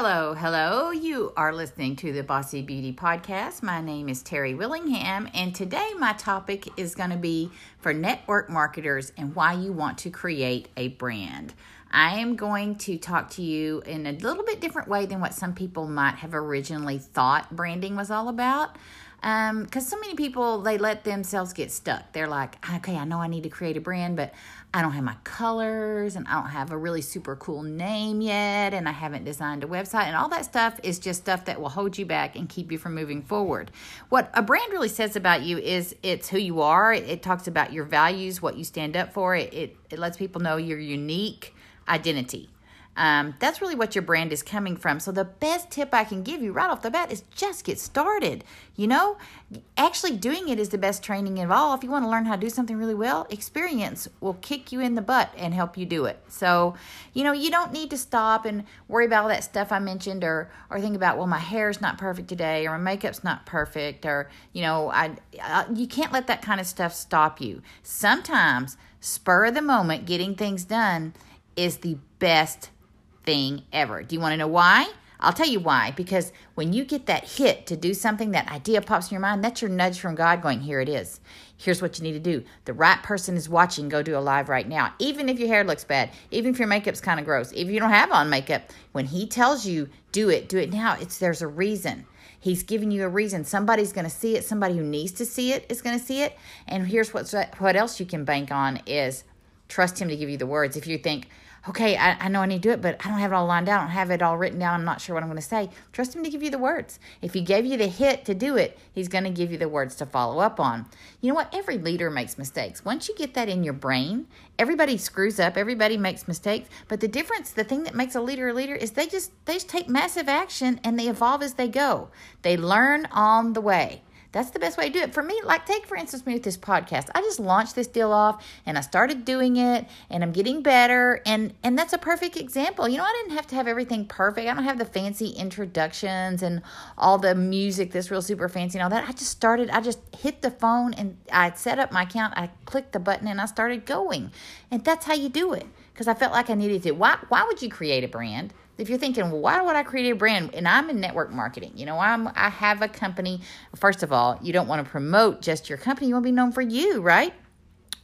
Hello, hello. You are listening to the Bossy Beauty Podcast. My name is Terry Willingham, and today my topic is going to be for network marketers and why you want to create a brand. I am going to talk to you in a little bit different way than what some people might have originally thought branding was all about because um, so many people they let themselves get stuck. They're like okay i know i need to create a brand but i don't have my colors and i don't have a really super cool name yet and i haven't designed a website and all that stuff is just stuff that will hold you back and keep you from moving forward. What a brand really says about you is it's who you are. It, it talks about your values what you stand up for. It, it, it lets people know your unique identity um, that's really what your brand is coming from. So, the best tip I can give you right off the bat is just get started. You know, actually doing it is the best training of all. If you want to learn how to do something really well, experience will kick you in the butt and help you do it. So, you know, you don't need to stop and worry about all that stuff I mentioned or, or think about, well, my hair's not perfect today or my makeup's not perfect or, you know, I, I you can't let that kind of stuff stop you. Sometimes, spur of the moment, getting things done is the best thing ever. Do you want to know why? I'll tell you why. Because when you get that hit to do something, that idea pops in your mind, that's your nudge from God going, here it is. Here's what you need to do. The right person is watching. Go do a live right now. Even if your hair looks bad, even if your makeup's kind of gross, if you don't have on makeup, when he tells you, do it, do it now, it's there's a reason. He's giving you a reason. Somebody's going to see it. Somebody who needs to see it is going to see it. And here's what's, what else you can bank on is trust him to give you the words. If you think, okay, I, I know I need to do it, but I don't have it all lined out. I don't have it all written down. I'm not sure what I'm going to say. Trust him to give you the words. If he gave you the hit to do it, he's going to give you the words to follow up on. You know what? Every leader makes mistakes. Once you get that in your brain, everybody screws up. Everybody makes mistakes. But the difference, the thing that makes a leader a leader is they just they just take massive action and they evolve as they go. They learn on the way. That's the best way to do it. For me, like take for instance me with this podcast. I just launched this deal off and I started doing it and I'm getting better and and that's a perfect example. You know, I didn't have to have everything perfect. I don't have the fancy introductions and all the music that's real super fancy and all that. I just started, I just hit the phone and I set up my account, I clicked the button and I started going. And that's how you do it. Because I felt like I needed to. Why why would you create a brand? If you're thinking, why would I create a brand? And I'm in network marketing. You know, I'm I have a company. First of all, you don't want to promote just your company. You want to be known for you, right?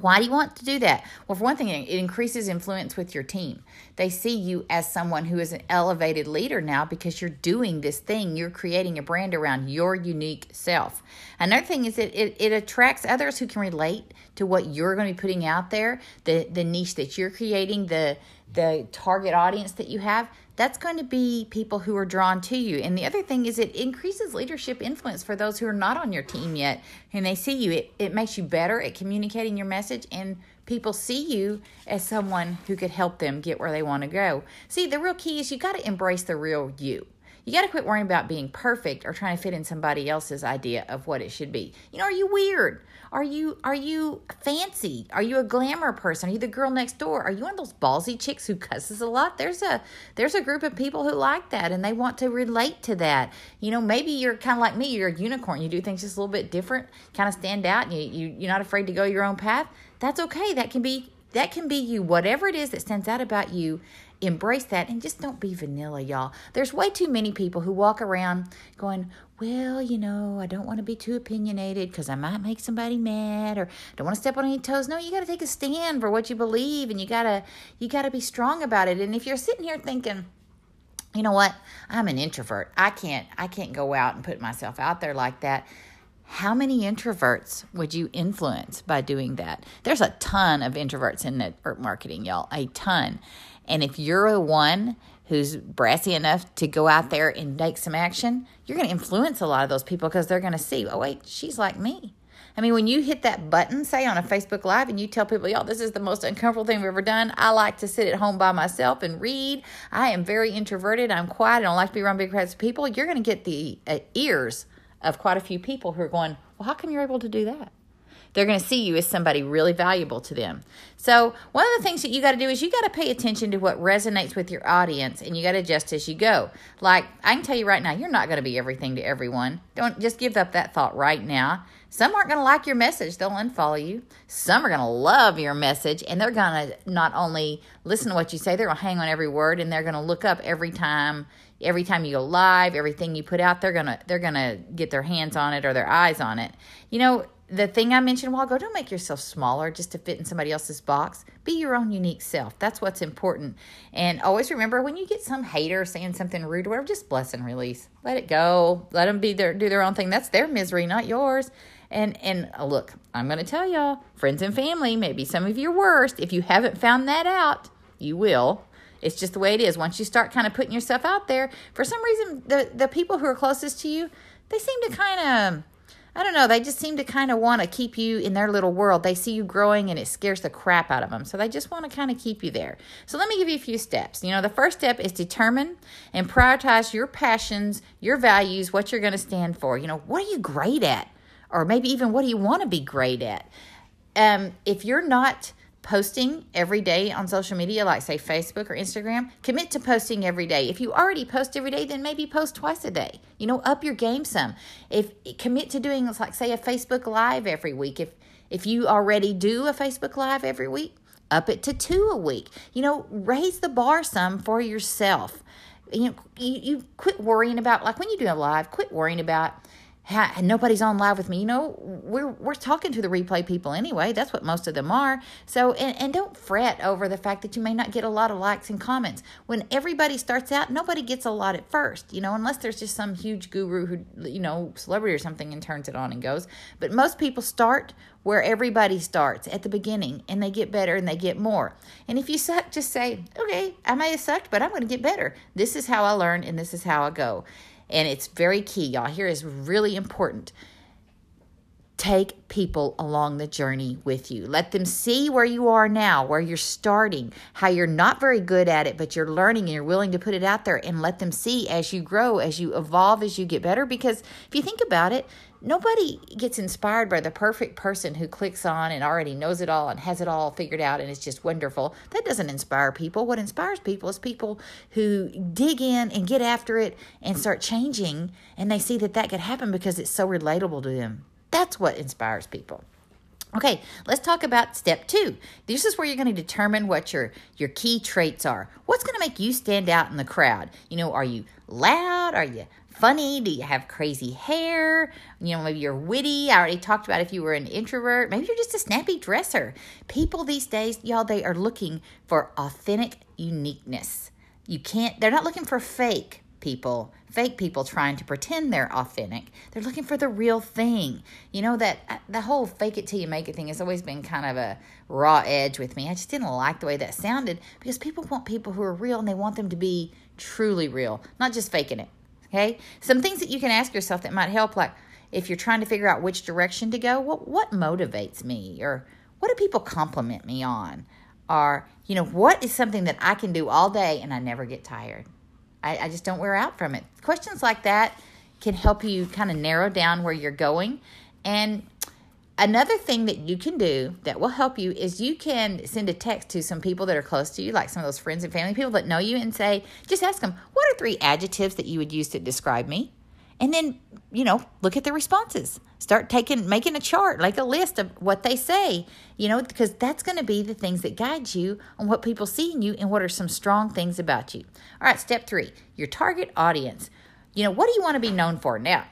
Why do you want to do that? Well, for one thing, it increases influence with your team. They see you as someone who is an elevated leader now because you're doing this thing. You're creating a brand around your unique self. Another thing is that it, it attracts others who can relate to what you're going to be putting out there, the, the niche that you're creating, the, the target audience that you have that's going to be people who are drawn to you. And the other thing is it increases leadership influence for those who are not on your team yet. And they see you, it, it makes you better at communicating your message and people see you as someone who could help them get where they want to go. See, the real key is you got to embrace the real you. You got to quit worrying about being perfect or trying to fit in somebody else's idea of what it should be. You know, are you weird? Are you are you fancy? Are you a glamour person? Are you the girl next door? Are you one of those ballsy chicks who cusses a lot? There's a there's a group of people who like that and they want to relate to that. You know, maybe you're kind of like me. You're a unicorn. You do things just a little bit different, kind of stand out. And you, you you're not afraid to go your own path. That's okay. That can be that can be you. Whatever it is that stands out about you, embrace that and just don't be vanilla, y'all. There's way too many people who walk around going, well, you know, I don't want to be too opinionated because I might make somebody mad or don't want to step on any toes. No, you got to take a stand for what you believe and you got to you got to be strong about it. And if you're sitting here thinking, you know what? I'm an introvert. I can't I can't go out and put myself out there like that. How many introverts would you influence by doing that? There's a ton of introverts in network marketing, y'all. A ton. And if you're a one who's brassy enough to go out there and take some action, you're going to influence a lot of those people because they're going to see, oh, wait, she's like me. I mean, when you hit that button, say on a Facebook Live, and you tell people, y'all, this is the most uncomfortable thing we've ever done. I like to sit at home by myself and read. I am very introverted. I'm quiet. I don't like to be around big crowds of people. You're going to get the uh, ears of quite a few people who are going, well, how come you're able to do that? They're going to see you as somebody really valuable to them. So, one of the things that you got to do is you got to pay attention to what resonates with your audience and you got to adjust as you go. Like, I can tell you right now, you're not going to be everything to everyone. Don't just give up that thought right now. Some aren't going to like your message, they'll unfollow you. Some are going to love your message and they're going to not only listen to what you say, they're going to hang on every word and they're going to look up every time every time you go live, everything you put out, they're gonna they're gonna get their hands on it or their eyes on it. You know, the thing I mentioned a while ago, don't make yourself smaller just to fit in somebody else's box. Be your own unique self. That's what's important. And always remember when you get some hater saying something rude or whatever, just bless and release. Let it go. Let them be their do their own thing. That's their misery, not yours. And and look, I'm to tell y'all, friends and family, maybe some of your worst. If you haven't found that out, you will. It's just the way it is. Once you start kind of putting yourself out there, for some reason, the the people who are closest to you, they seem to kind of I don't know, they just seem to kind of want to keep you in their little world. They see you growing and it scares the crap out of them. So they just want to kind of keep you there. So let me give you a few steps. You know, the first step is determine and prioritize your passions, your values, what you're going to stand for. You know, what are you great at? Or maybe even what do you want to be great at? Um, if you're not posting every day on social media, like say Facebook or Instagram, commit to posting every day. If you already post every day, then maybe post twice a day. You know, up your game some. If commit to doing like say a Facebook live every week. If if you already do a Facebook live every week, up it to two a week. You know, raise the bar some for yourself. You know, you, you quit worrying about like when you do a live, quit worrying about ha- nobody's on live with me. You know, we're we're talking to the replay people anyway. That's what most of them are. So and, and don't fret over the fact that you may not get a lot of likes and comments. When everybody starts out, nobody gets a lot at first, you know, unless there's just some huge guru who you know, celebrity or something and turns it on and goes. But most people start where everybody starts at the beginning and they get better and they get more. And if you suck, just say, okay, I may have sucked, but I'm going to get better. This is how I learn and this is how I go and it's very key, y'all. Here is really important. Take people along the journey with you. Let them see where you are now, where you're starting, how you're not very good at it, but you're learning and you're willing to put it out there and let them see as you grow, as you evolve, as you get better. Because if you think about it, nobody gets inspired by the perfect person who clicks on and already knows it all and has it all figured out and it's just wonderful. That doesn't inspire people. What inspires people is people who dig in and get after it and start changing and they see that that could happen because it's so relatable to them. That's what inspires people. Okay, let's talk about step two. This is where you're going to determine what your your key traits are. What's going to make you stand out in the crowd? You know, are you loud? Are you funny? Do you have crazy hair? You know, maybe you're witty. I already talked about if you were an introvert. Maybe you're just a snappy dresser. People these days, y'all, they are looking for authentic uniqueness. You can't, they're not looking for fake people, fake people trying to pretend they're authentic. They're looking for the real thing. You know that uh, the whole fake it till you make it thing has always been kind of a raw edge with me. I just didn't like the way that sounded because people want people who are real and they want them to be truly real, not just faking it. Okay? Some things that you can ask yourself that might help, like if you're trying to figure out which direction to go, what, what motivates me? Or what do people compliment me on? Or, you know, what is something that I can do all day and I never get tired? I, I just don't wear out from it. Questions like that can help you kind of narrow down where you're going. And Another thing that you can do that will help you is you can send a text to some people that are close to you, like some of those friends and family people that know you, and say, just ask them, what are three adjectives that you would use to describe me? And then, you know, look at the responses. Start taking, making a chart, like a list of what they say, you know, because that's going to be the things that guide you on what people see in you and what are some strong things about you. All right, step three, your target audience. You know, what do you want to be known for? Now,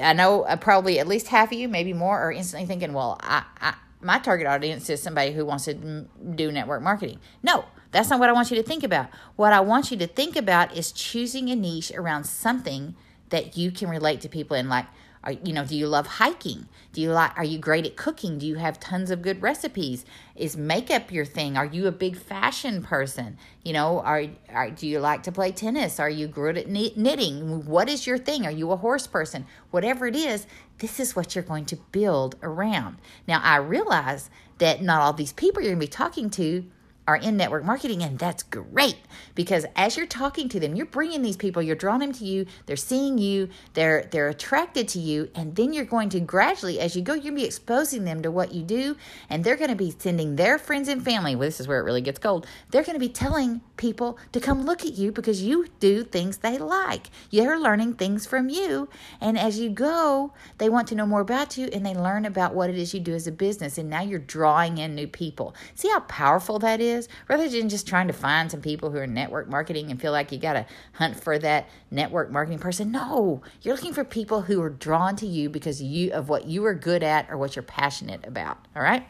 I know uh, probably at least half of you, maybe more, are instantly thinking, well, I, I, my target audience is somebody who wants to do network marketing. No, that's not what I want you to think about. What I want you to think about is choosing a niche around something that you can relate to people in, like are, you know, do you love hiking? Do you like, are you great at cooking? Do you have tons of good recipes? Is makeup your thing? Are you a big fashion person? You know, are, are do you like to play tennis? Are you good at knitting? What is your thing? Are you a horse person? Whatever it is, this is what you're going to build around. Now, I realize that not all these people you're going to be talking to are in network marketing and that's great because as you're talking to them you're bringing these people you're drawing them to you they're seeing you they're they're attracted to you and then you're going to gradually as you go you'll be exposing them to what you do and they're going to be sending their friends and family well this is where it really gets cold they're going to be telling people to come look at you because you do things they like. They're learning things from you and as you go they want to know more about you and they learn about what it is you do as a business and now you're drawing in new people. See how powerful that is is, rather than just trying to find some people who are network marketing and feel like you got to hunt for that network marketing person. No, you're looking for people who are drawn to you because you of what you are good at or what you're passionate about. All right.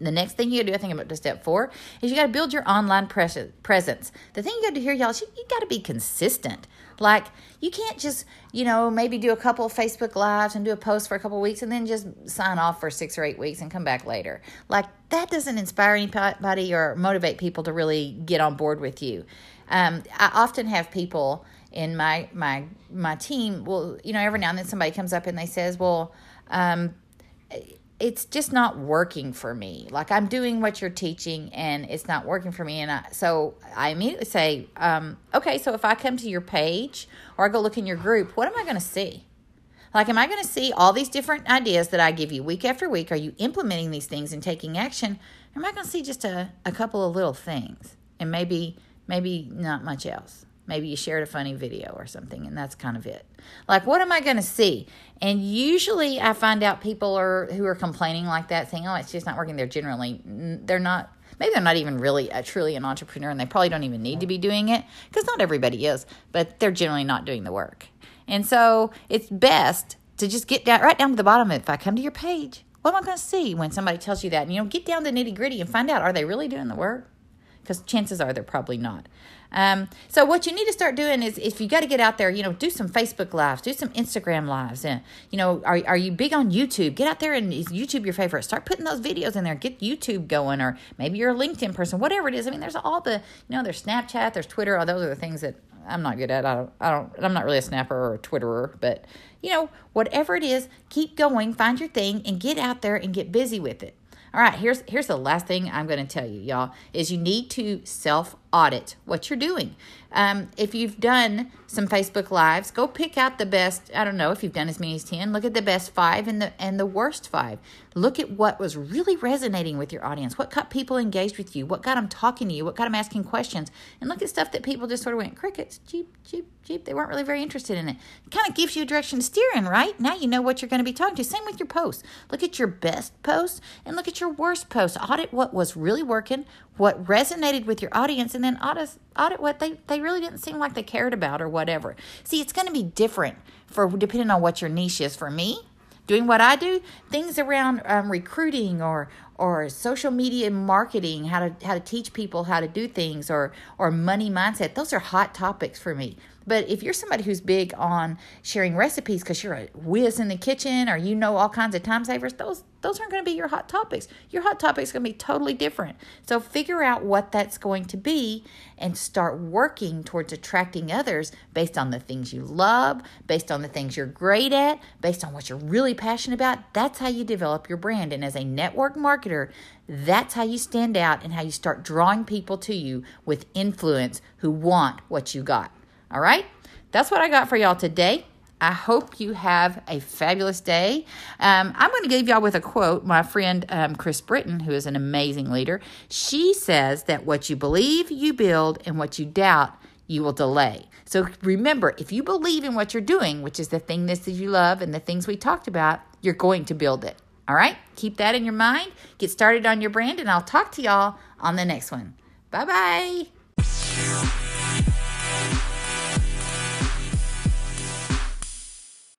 The next thing you gotta do, I think I'm up to step four, is you gotta build your online pres- presence. The thing you gotta do here, y'all, is you, you gotta be consistent. Like, you can't just, you know, maybe do a couple of Facebook Lives and do a post for a couple of weeks and then just sign off for six or eight weeks and come back later. Like, that doesn't inspire anybody or motivate people to really get on board with you. Um, I often have people in my my my team. Well, you know, every now and then somebody comes up and they says, "Well, um, it's just not working for me. Like I'm doing what you're teaching and it's not working for me. And I, so I immediately say, um, okay, so if I come to your page or I go look in your group, what am I going to see? Like, am I going to see all these different ideas that I give you week after week? Are you implementing these things and taking action? Am I going to see just a, a couple of little things and maybe, maybe not much else? Maybe you shared a funny video or something, and that's kind of it. Like, what am I going to see? And usually, I find out people are who are complaining like that, saying, "Oh, it's just not working." They're generally they're not. Maybe they're not even really a, truly an entrepreneur, and they probably don't even need to be doing it because not everybody is. But they're generally not doing the work, and so it's best to just get down right down to the bottom. If I come to your page, what am I going to see when somebody tells you that? And you know, get down to nitty gritty and find out: Are they really doing the work? Because chances are they're probably not. Um, so what you need to start doing is if you got to get out there, you know, do some Facebook lives, do some Instagram lives, and you know, are are you big on YouTube? Get out there and is YouTube your favorite? Start putting those videos in there. Get YouTube going, or maybe you're a LinkedIn person, whatever it is. I mean, there's all the you know, there's Snapchat, there's Twitter. All those are the things that I'm not good at. I don't, I don't, I'm not really a snapper or a Twitterer, but you know, whatever it is, keep going, find your thing, and get out there and get busy with it. All right, here's here's the last thing I'm going to tell you, y'all, is you need to self audit what you're doing. Um, if you've done some Facebook lives, go pick out the best. I don't know if you've done as many as ten. Look at the best five and the and the worst five. Look at what was really resonating with your audience. What got people engaged with you? What got them talking to you? What got them asking questions? And look at stuff that people just sort of went crickets, cheap, cheap, cheap. They weren't really very interested in it. It kind of gives you a direction to steer in, right? Now you know what you're going to be talking to. Same with your posts. Look at your best posts and look at your worst posts. Audit what was really working, what resonated with your audience, and then audit audit what they, they really didn't seem like they cared about or whatever. See, it's going to be different for depending on what your niche is. For me, doing what I do, things around um, recruiting or or social media marketing, how to how to teach people how to do things, or or money mindset. Those are hot topics for me. But if you're somebody who's big on sharing recipes because you're a whiz in the kitchen or you know all kinds of time savers, those those aren't going to be your hot topics. Your hot topics going to be totally different. So figure out what that's going to be and start working towards attracting others based on the things you love, based on the things you're great at, based on what you're really passionate about. That's how you develop your brand. And as a network marketer, that's how you stand out and how you start drawing people to you with influence who want what you got. All right? That's what I got for y'all today. I hope you have a fabulous day. Um, I'm going to give y'all with a quote. My friend um, Chris Britton, who is an amazing leader, she says that what you believe, you build, and what you doubt, you will delay. So remember, if you believe in what you're doing, which is the thing that you love and the things we talked about, you're going to build it. All right? Keep that in your mind. Get started on your brand, and I'll talk to y'all on the next one. Bye bye.